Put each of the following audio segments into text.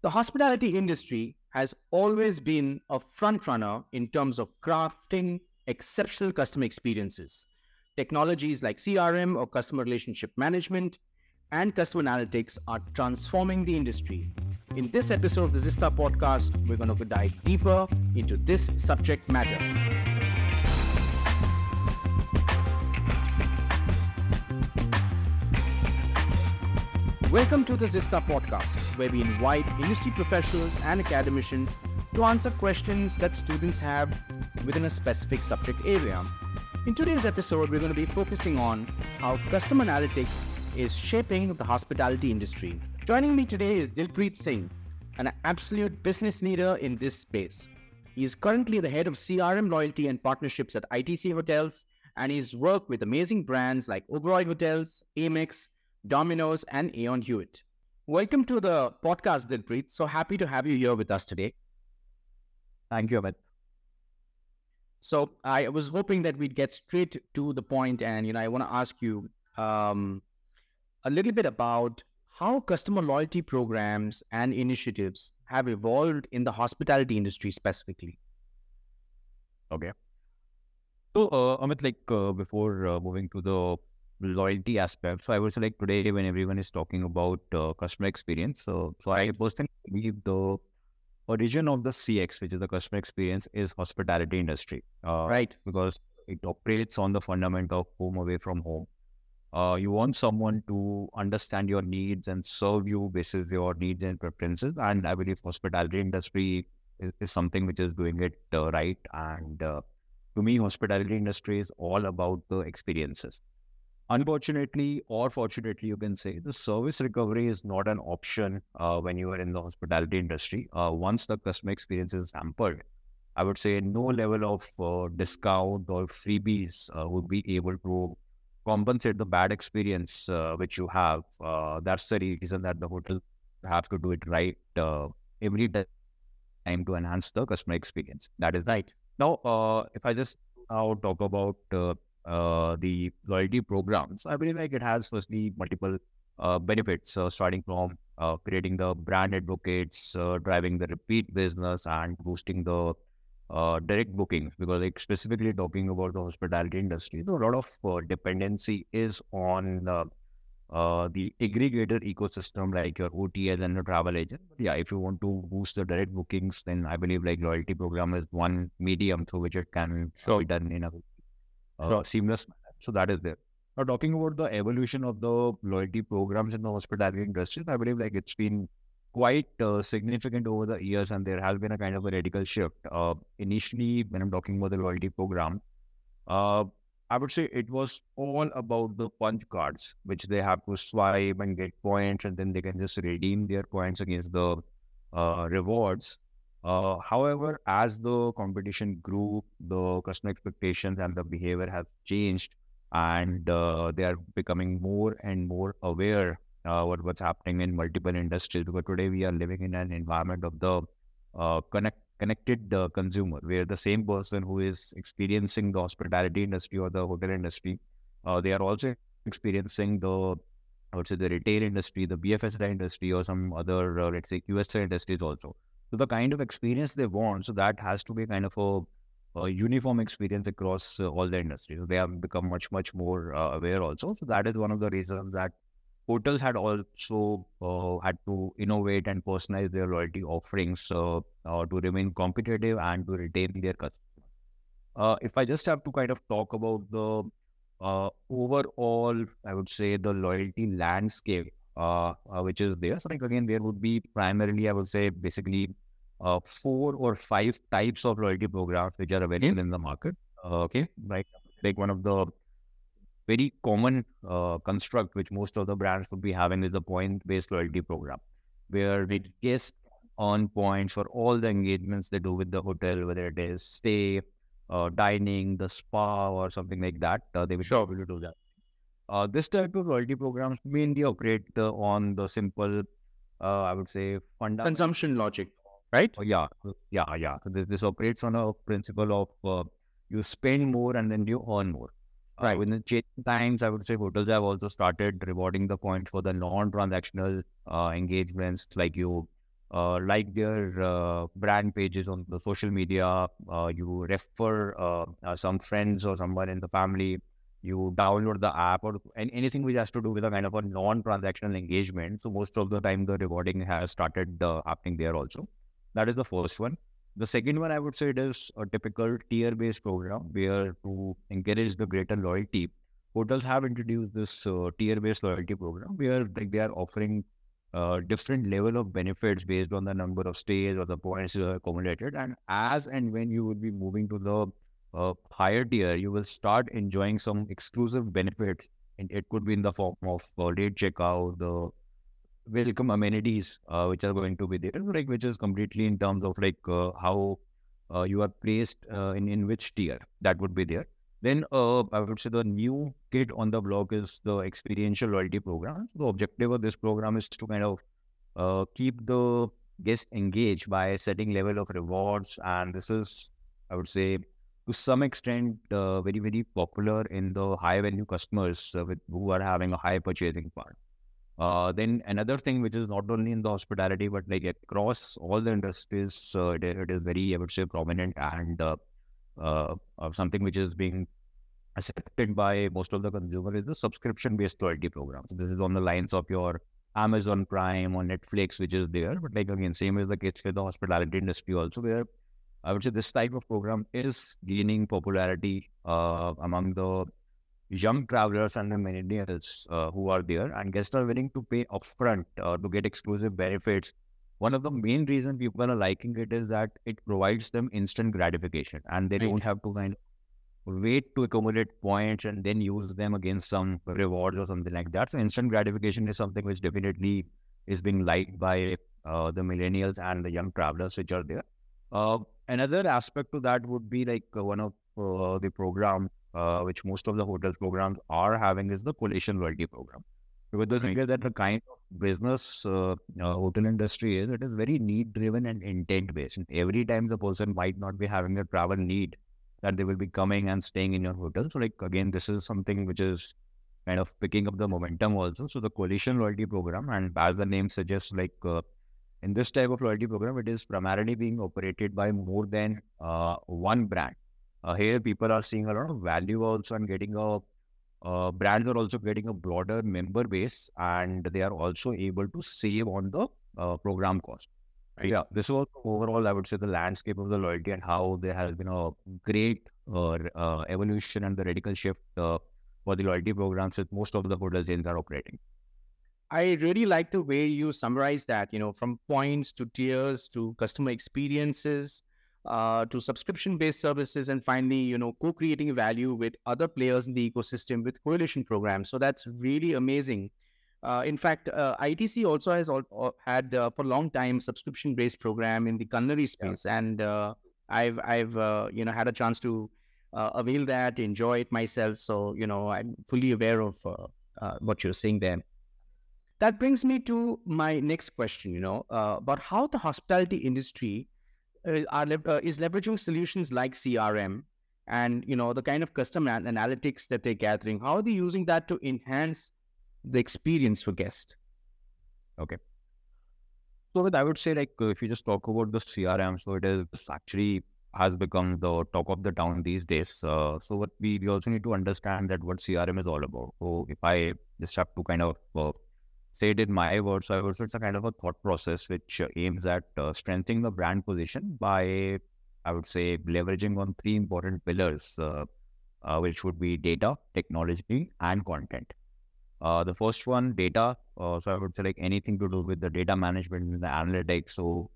The hospitality industry has always been a frontrunner in terms of crafting exceptional customer experiences. Technologies like CRM or customer relationship management and customer analytics are transforming the industry. In this episode of the Zista podcast, we're going to dive deeper into this subject matter. Welcome to the Zista podcast, where we invite industry professionals and academicians to answer questions that students have within a specific subject area. In today's episode, we're going to be focusing on how customer analytics is shaping the hospitality industry. Joining me today is Dilpreet Singh, an absolute business leader in this space. He is currently the head of CRM loyalty and partnerships at ITC Hotels, and he's worked with amazing brands like Oberoi Hotels, Amex, Domino's, and Aon Hewitt. Welcome to the podcast, Dilpreet. So happy to have you here with us today. Thank you, Amit. So I was hoping that we'd get straight to the point, and you know, I want to ask you um, a little bit about how customer loyalty programs and initiatives have evolved in the hospitality industry specifically. Okay. So, uh, Amit, like uh, before uh, moving to the loyalty aspect. So I would say like today when everyone is talking about uh, customer experience, so so I personally believe the origin of the CX, which is the customer experience, is hospitality industry. Uh, right. Because it operates on the fundament of home away from home. Uh, you want someone to understand your needs and serve you basis your needs and preferences. And I believe hospitality industry is, is something which is doing it uh, right. And uh, to me, hospitality industry is all about the experiences. Unfortunately, or fortunately, you can say the service recovery is not an option uh, when you are in the hospitality industry. Uh, once the customer experience is hampered, I would say no level of uh, discount or freebies uh, would be able to compensate the bad experience uh, which you have. Uh, that's the reason that the hotel have to do it right every time to enhance the customer experience. That is right. Now, if I just now talk about uh, the loyalty programs, I believe like it has firstly multiple uh, benefits, uh, starting from uh, creating the brand advocates, uh, driving the repeat business, and boosting the uh, direct bookings. Because like specifically talking about the hospitality industry, a lot of dependency is on the aggregator ecosystem like your OTAs and your travel agent. But yeah, if you want to boost the direct bookings, then I believe like loyalty program is one medium through which it can sure. be done in a uh, seamless manner. So that is there. Now talking about the evolution of the loyalty programs in the hospitality industry, I believe like it's been quite uh, significant over the years, and there has been a kind of a radical shift. Uh, initially, when I'm talking about the loyalty program, uh, I would say it was all about the punch cards, which they have to swipe and get points, and then they can just redeem their points against the uh, rewards. Uh, however, as the competition grew, the customer expectations and the behavior have changed, and uh, they are becoming more and more aware uh, what what's happening in multiple industries. Because today we are living in an environment of the uh, connect connected uh, consumer, where the same person who is experiencing the hospitality industry or the hotel industry, uh, they are also experiencing the I would say the retail industry, the BFSI industry, or some other uh, let's say QSR industries also. So the kind of experience they want, so that has to be kind of a, a uniform experience across uh, all the industries. So they have become much, much more uh, aware also. So that is one of the reasons that hotels had also uh, had to innovate and personalize their loyalty offerings uh, uh, to remain competitive and to retain their customers. Uh, if I just have to kind of talk about the overall, I would say the loyalty landscape uh, uh, which is there. So like again, there would be primarily, I would say, basically uh, four or five types of loyalty programs which are available in the market. Uh, okay, like like one of the very common uh, construct which most of the brands would be having is the point-based loyalty program, where we guess on points for all the engagements they do with the hotel, whether it is stay, uh, dining, the spa, or something like that. Uh, they will sure. be able to do that. Uh, this type of loyalty programs mainly operate uh, on the simple, uh, I would say, funda- consumption logic, right? Oh, yeah, yeah, yeah. So this, this operates on a principle of uh, you spend more and then you earn more. Uh, right. in the changing times, I would say hotels have also started rewarding the points for the non-transactional uh, engagements, like you uh, like their uh, brand pages on the social media. Uh, you refer uh, uh, some friends or someone in the family. You download the app or any, anything which has to do with a kind of a non-transactional engagement. So most of the time, the rewarding has started uh, happening there also. That is the first one. The second one, I would say, it is a typical tier-based program where to encourage the greater loyalty, hotels have introduced this tier-based loyalty program where like they are offering uh, different level of benefits based on the number of stays or the points you have accumulated. And as and when you will be moving to the uh, higher tier, you will start enjoying some exclusive benefits. And it could be in the form of uh, late checkout, the welcome amenities, uh, which are going to be there, like which is completely in terms of like uh, how uh, you are placed in in which tier that would be there. Then uh, I would say the new kid on the block is the experiential loyalty program. The objective of this program is to kind of uh, keep the guest engaged by setting level of rewards, and this is, I would say, to some extent, uh, very very popular in the high value customers uh, with who are having a high purchasing power. Uh, then another thing which is not only in the hospitality but like across all the industries, uh, it, it is very I would say prominent and uh, of something which is being accepted by most of the consumer is the subscription based loyalty programs. This is on the lines of your Amazon Prime or Netflix, which is there. But like again, same is the case with the hospitality industry also, where I would say this type of program is gaining popularity uh, among the young travelers and the millennials uh, who are there, and guests are willing to pay upfront uh, to get exclusive benefits one of the main reasons people are liking it is that it provides them instant gratification and they right. don't have to kind of wait to accumulate points and then use them against some rewards or something like that. So instant gratification is something which definitely is being liked by uh, the millennials and the young travelers which are there. Uh, another aspect to that would be like one of uh, the program uh, which most of the hotels programs are having is the coalition loyalty program. Because the is that the kind of business uh, uh, hotel industry is, it is very need driven and intent based. And every time the person might not be having a travel need, that they will be coming and staying in your hotel. So, like again, this is something which is kind of picking up the momentum also. So, the coalition loyalty program, and as the name suggests, like uh, in this type of loyalty program, it is primarily being operated by more than uh, one brand. Uh, here, people are seeing a lot of value also and getting a uh, brands are also getting a broader member base and they are also able to save on the uh, program cost. Right? Yeah, this was overall, I would say, the landscape of the loyalty and how there has been a great uh, uh evolution and the radical shift uh, for the loyalty programs that most of the hotel chains are operating. I really like the way you summarize that, you know, from points to tiers to customer experiences uh, to subscription-based services, and finally, you know, co-creating value with other players in the ecosystem with coalition programs. So that's really amazing. Uh, in fact, uh, ITC also has all, had uh, for a long time subscription-based program in the culinary space, yeah. and uh, I've I've uh, you know had a chance to avail that, enjoy it myself. So you know, I'm fully aware of what you're saying there. That brings me to my next question. You know, about how the hospitality industry uh, are uh, is leveraging solutions like CRM and you know the kind of custom analytics that they're gathering. How are they using that to enhance the experience for guests? Okay. So with I would say like if you just talk about the CRM, so it is actually has become the talk of the town these days. Uh, so what we, we also need to understand that what CRM is all about. So if I just have to kind of uh, say it in my words. So I would say it's a kind of a thought process which uh, aims at uh, strengthening the brand position by, I would say, leveraging on three important pillars, uh, uh which would be data, technology, and content. Uh, the first one, data. Uh, so I would say like anything to do with the data management and the analytics. So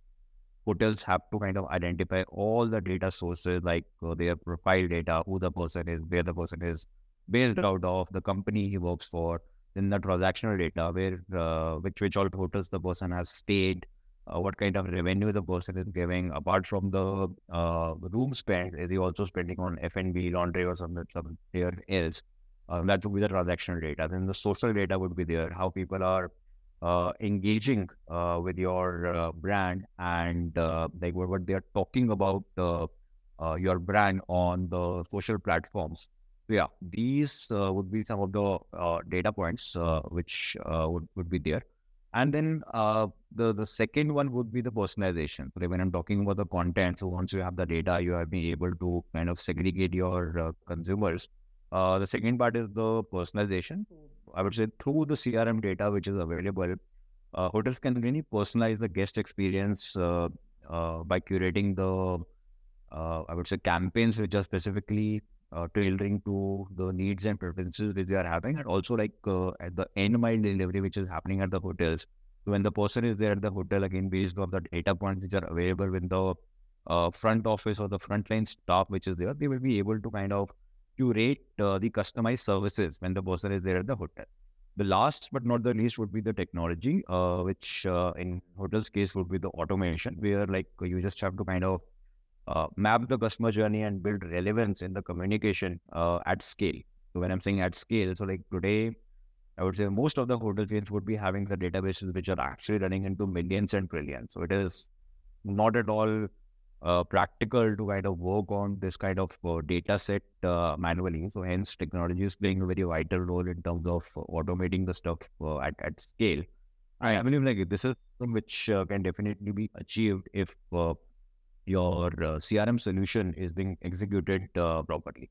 hotels have to kind of identify all the data sources like their profile data, who the person is, where the person is based out of, the company he works for, in the transactional data where uh, which which all hotels the person has stayed, uh, what kind of revenue the person is giving. Apart from the uh, room spend, is he also spending on F and B, laundry, or something somewhere else? Um, that would be the transactional data. Then the social data would be there. How people are uh, engaging uh, with your brand and like what, what they are talking about your brand on the social platforms yeah, these uh, would be some of the uh, data points uh, which uh, would, would be there. And then uh, the the second one would be the personalization. So when I'm talking about the content, so once you have the data, you have been able to kind of segregate your uh, consumers. The second part is the personalization. I would say through the CRM data which is available, hotels can really personalize the guest experience by curating the, I would say, campaigns which are specifically uh, tailoring to the needs and preferences which they are having, and also like uh, at the end mile delivery which is happening at the hotels. When the person is there at the hotel, again based on the data points which are available with the uh, front office or the frontline staff which is there, they will be able to kind of curate uh, the customized services when the person is there at the hotel. The last but not the least would be the technology, uh, which uh, in hotels case would be the automation, where like you just have to kind of uh, map the customer journey and build relevance in the communication uh, at scale. So when I'm saying at scale, so like today, I would say most of the hotel chains would be having the databases which are actually running into millions and trillions. So it is not at all uh, practical to kind of work on this kind of uh, data set uh, manually. So hence technology is playing a very vital role in terms of uh, automating the stuff uh, at, at scale. I, believe like this is something which uh, can definitely be achieved if your CRM solution is being executed properly.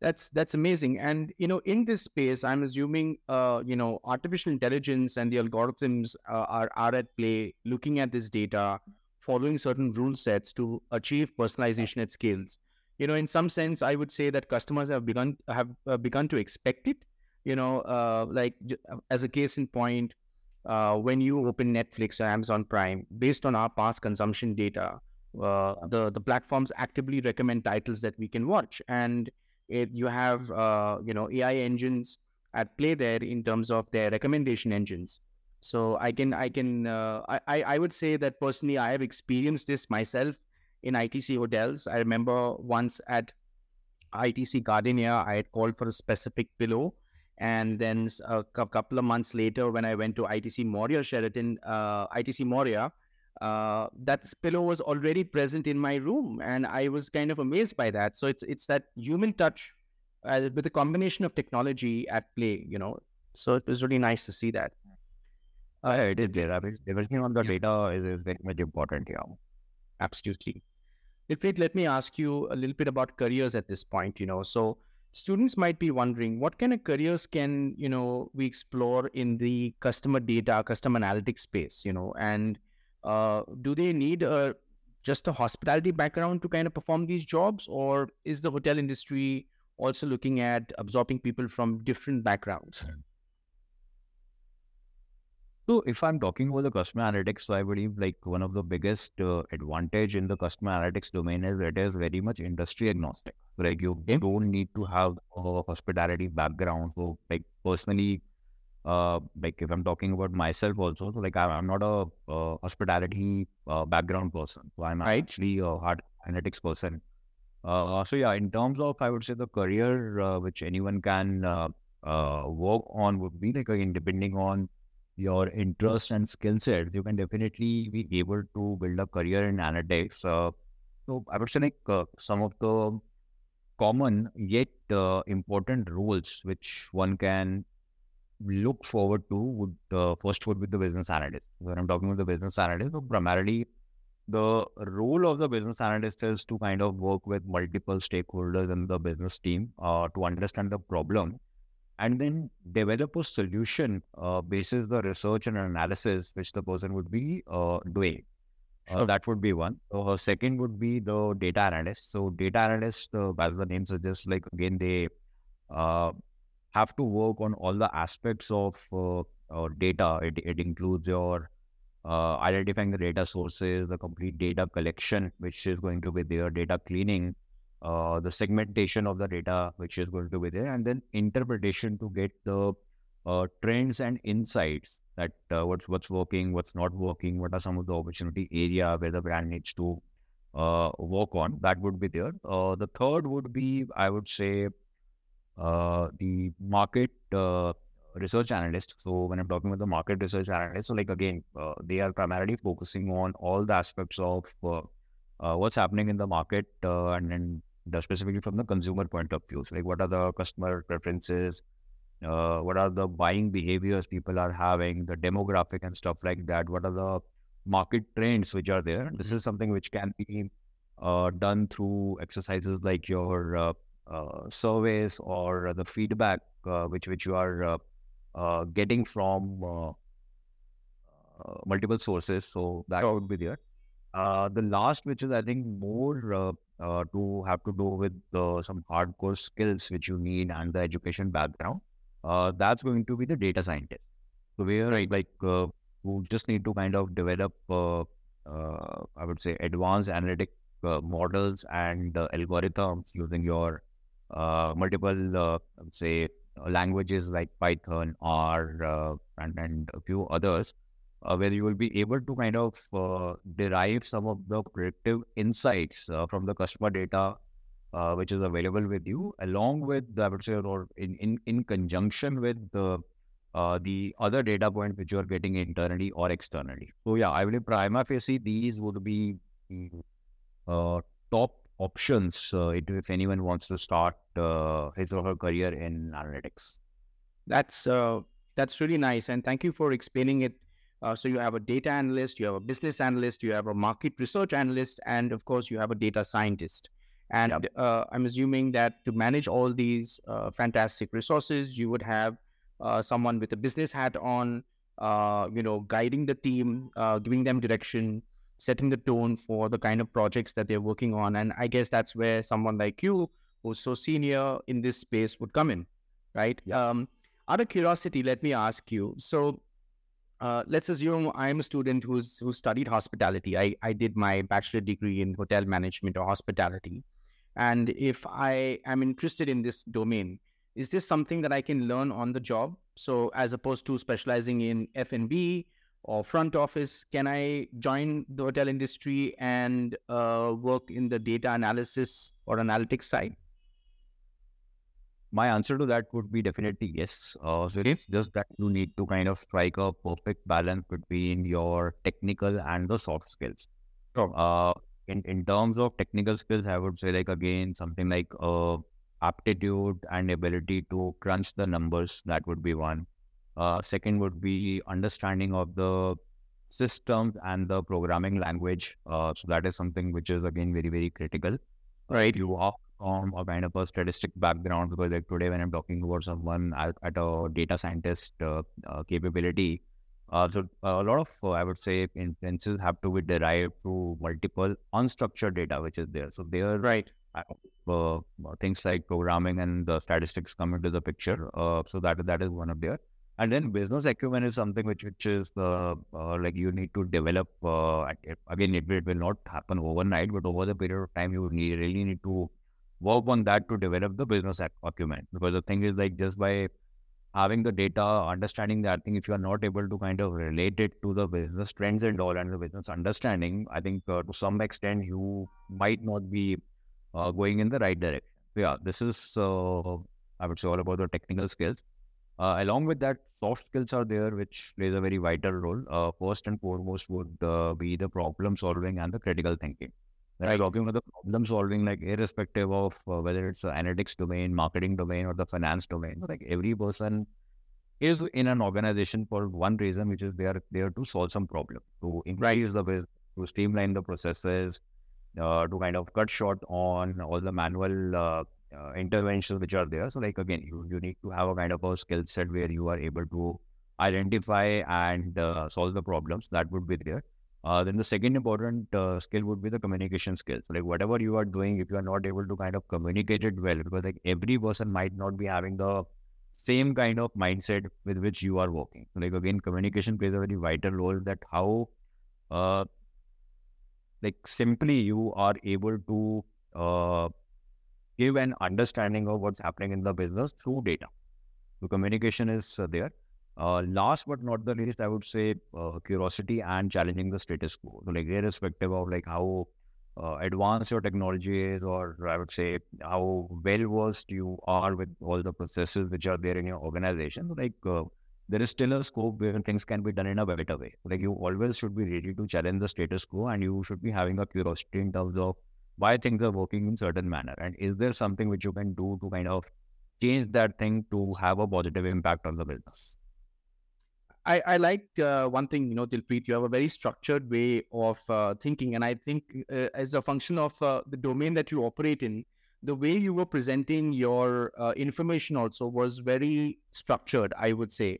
That's that's amazing. And you know, in this space, I'm assuming uh, you know, artificial intelligence and the algorithms uh, are are at play, looking at this data, following certain rule sets to achieve personalization at scales. You know, in some sense, I would say that customers have begun have uh, begun to expect it. You know, uh, like uh, as a case in point, uh, when you open Netflix or Amazon Prime, based on our past consumption data, uh, the the platforms actively recommend titles that we can watch, and it, you have uh, you know AI engines at play there in terms of their recommendation engines. So I can I can uh, I I would say that personally I have experienced this myself in ITC hotels. I remember once at ITC Gardenia I had called for a specific pillow, and then a couple of months later when I went to ITC Maurya Sheraton, uh, ITC Maurya, uh, that pillow was already present in my room, and I was kind of amazed by that. So it's it's that human touch uh, with a combination of technology at play, you know. So it was really nice to see that. Uh, it is there. I mean, everything on the data is, is very much important here. Absolutely. Dilpreet, let me ask you a little bit about careers at this point. You know, so students might be wondering what kind of careers can you know we explore in the customer data, customer analytics space. You know, and uh, do they need a just a hospitality background to kind of perform these jobs, or is the hotel industry also looking at absorbing people from different backgrounds? So if I'm talking about the customer analytics, so I believe like one of the biggest uh, advantage in the customer analytics domain is it is very much industry agnostic. So like you don't need to have a hospitality background. So like personally, uh, like if I'm talking about myself also, so like I'm, not a uh, hospitality uh, background person, so I'm right. actually a hard analytics person. Uh, so yeah, in terms of I would say the career uh, which anyone can uh, uh, work on would be like again depending on your interest and skill set, you can definitely be able to build a career in analytics. Uh, so I would say like uh, some of the common yet uh, important roles which one can look forward to would uh, first would be the business analyst. When I'm talking about the business analyst, so primarily the role of the business analyst is to kind of work with multiple stakeholders in the business team uh, to understand the problem and then develop a solution uh, basis the research and analysis which the person would be uh, doing. Uh, that would be one. So, second would be the data analyst. So, data analyst, uh, as the name suggests, like again, they uh, have to work on all the aspects of uh, data. It, it includes your uh, identifying the data sources, the complete data collection, which is going to be their data cleaning, uh, the segmentation of the data, which is going to be there, and then interpretation to get the uh, trends and insights that uh, what's what's working, what's not working, what are some of the opportunity area where the brand needs to uh, work on. That would be there. Uh, the third would be, I would say, uh, the market research analyst. So when I'm talking about the market research analyst, so like again, they are primarily focusing on all the aspects of what's happening in the market and then specifically from the consumer point of view. So like what are the customer preferences? uh, what are the buying behaviors people are having, the demographic and stuff like that. What are the market trends which are there? This is something which can be uh, done through exercises like your uh, uh, surveys or the feedback uh, which which you are uh, getting from multiple sources. So that would be there. the last, which is I think more to have to do with some hardcore skills which you need and the education background. uh, that's going to be the data scientist. So where right. like you just need to kind of develop, I would say, advanced analytic uh, models and uh, algorithms using your uh, multiple, uh, I would say, languages like Python or uh, and, and a few others, uh, where you will be able to kind of derive some of the predictive insights from the customer data uh, which is available with you, along with I would say, or in in, in conjunction with the uh, the other data point which you are getting internally or externally. So yeah, I believe prima facie these would be uh, top options uh, if anyone wants to start uh, his or her career in analytics. That's uh, that's really nice, and thank you for explaining it. Uh, so you have a data analyst, you have a business analyst, you have a market research analyst, and of course you have a data scientist. And yep. Uh, I'm assuming that to manage all these uh, fantastic resources, you would have someone with a business hat on, you know, guiding the team, giving them direction, setting the tone for the kind of projects that they're working on. And I guess that's where someone like you, who's so senior in this space, would come in, right? Um, out of curiosity, let me ask you. So, uh, let's assume I'm a student who's who studied hospitality. I, I did my bachelor degree in hotel management or hospitality. And if I am interested in this domain, is this something that I can learn on the job? So as opposed to specializing in F&B or front office? Can I join the hotel industry and uh, work in the data analysis or analytics side? My answer to that would be definitely yes. Uh, so it's just that you need to kind of strike a perfect balance between your technical and the soft skills. Sure. Uh, in, in terms of technical skills, I would say like again something like uh, aptitude and ability to crunch the numbers. That would be one. Uh, second would be understanding of the systems and the programming language. Uh, so that is something which is again very very critical. Right, you are from a kind of a statistic background because like today when I'm talking about someone at, at a data scientist uh, uh capability, uh, so a lot of uh, I would say inferences have to be derived through multiple unstructured data which is there. So there, right. Uh, things like programming and the statistics come into the picture. Uh, so that that is one of their. And then business acumen is something which which is uh, uh, like you need to develop. Uh, again, it, it, will not happen overnight, but over the period of time, you need, really need to work on that to develop the business acumen. Because the thing is, like just by having the data, understanding that thing, if you are not able to kind of relate it to the business trends and all and the business understanding, I think uh, to some extent you might not be uh, going in the right direction. So yeah, this is uh, I would say all about the technical skills. Uh, along with that, soft skills are there, which plays a very vital role. Uh, first and foremost would uh, be the problem solving and the critical thinking. When I'm talking about the problem solving, like irrespective of uh, whether it's the analytics domain, marketing domain, or the finance domain, like every person is in an organization for one reason, which is they are there to solve some problem, to increase the business, to streamline the processes, uh, to kind of cut short on all the manual uh, uh, interventions which are there. So, like again, you, you need to have a kind of a skill set where you are able to identify and uh, solve the problems. That would be there. Uh, then the second important uh, skill would be the communication skills. Like whatever you are doing, if you are not able to kind of communicate it well, because like every person might not be having the same kind of mindset with which you are working. Like again, communication plays a very vital role. That how, uh, like simply you are able to uh, give an understanding of what's happening in the business through data. So communication is uh, there. Uh, last but not the least, I would say uh, curiosity and challenging the status quo. So like irrespective of like how uh, advanced your technology is, or I would say how well versed you are with all the processes which are there in your organization, like uh, there is still a scope where things can be done in a better way. Like you always should be ready to challenge the status quo, and you should be having a curiosity in terms of why things are working in certain manner and is there something which you can do to kind of change that thing to have a positive impact on the business. I, I like uh, one thing, you know, Dilpreet, you have a very structured way of uh, thinking. And I think uh, as a function of uh, the domain that you operate in, the way you were presenting your uh, information also was very structured, I would say.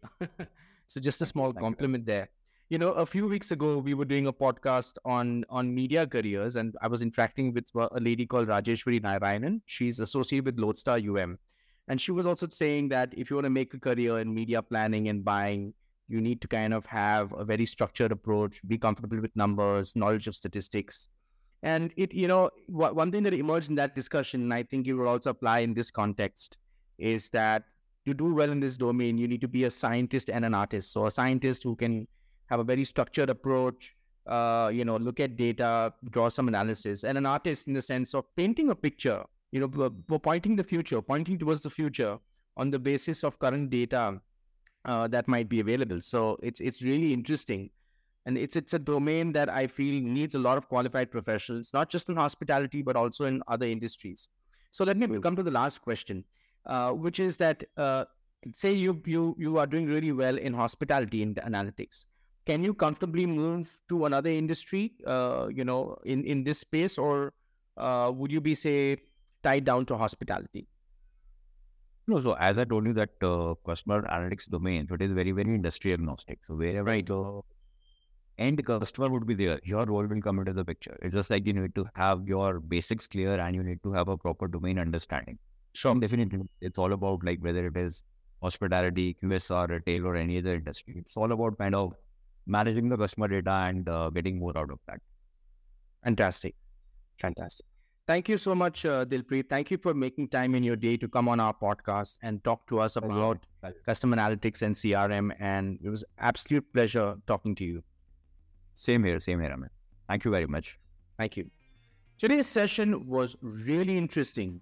so just a small compliment there. You know, a few weeks ago, we were doing a podcast on on media careers, and I was interacting with a lady called Rajeshwari Narayanan. She's associated with Lodestar UM. And she was also saying that if you want to make a career in media planning and buying, you need to kind of have a very structured approach, be comfortable with numbers, knowledge of statistics. And it, you know, one thing that emerged in that discussion, and I think it will also apply in this context, is that to do well in this domain, you need to be a scientist and an artist. So a scientist who can have a very structured approach, uh, you know, look at data, draw some analysis, and an artist in the sense of painting a picture, you know, pointing the future, pointing towards the future on the basis of current data uh, that might be available. So it's it's really interesting, and it's it's a domain that I feel needs a lot of qualified professionals, not just in hospitality but also in other industries. So let me come to the last question, uh, which is that uh, say you you you are doing really well in hospitality in analytics. Can you comfortably move to another industry, uh, you know, in in this space, or uh, would you be say tied down to hospitality? No, so as I told you that uh, customer analytics domain, so it is very, very industry agnostic. So wherever right. the end customer would be there, your role will come into the picture. It's just like you need to have your basics clear and you need to have a proper domain understanding. Sure. And definitely, it's all about like whether it is hospitality, QSR, retail, or any other industry. It's all about kind of managing the customer data and uh, getting more out of that. Fantastic. Fantastic. Thank you so much, uh, Dilpreet. Thank you for making time in your day to come on our podcast and talk to us about custom analytics and CRM. And it was absolute pleasure talking to you. Same here, same here, Amit. Thank you very much. Thank you. Today's session was really interesting.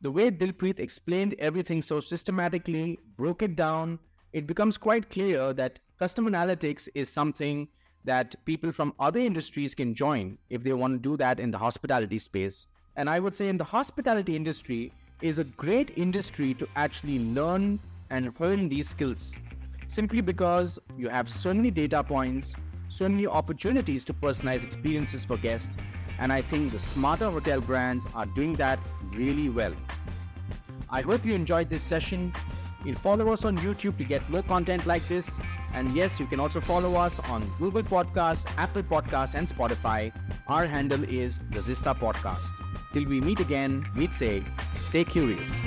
The way Dilpreet explained everything so systematically, broke it down, it becomes quite clear that custom analytics is something that people from other industries can join if they want to do that in the hospitality space and I would say in the hospitality industry is a great industry to actually learn and hone these skills simply because you have so many data points, so many opportunities to personalize experiences for guests. And I think the smarter hotel brands are doing that really well. I hope you enjoyed this session. You'll follow us on YouTube to get more content like this. And yes, you can also follow us on Google Podcasts, Apple Podcasts, and Spotify. Our handle is the Zista Podcast. Till we meet again, we'd say, stay curious.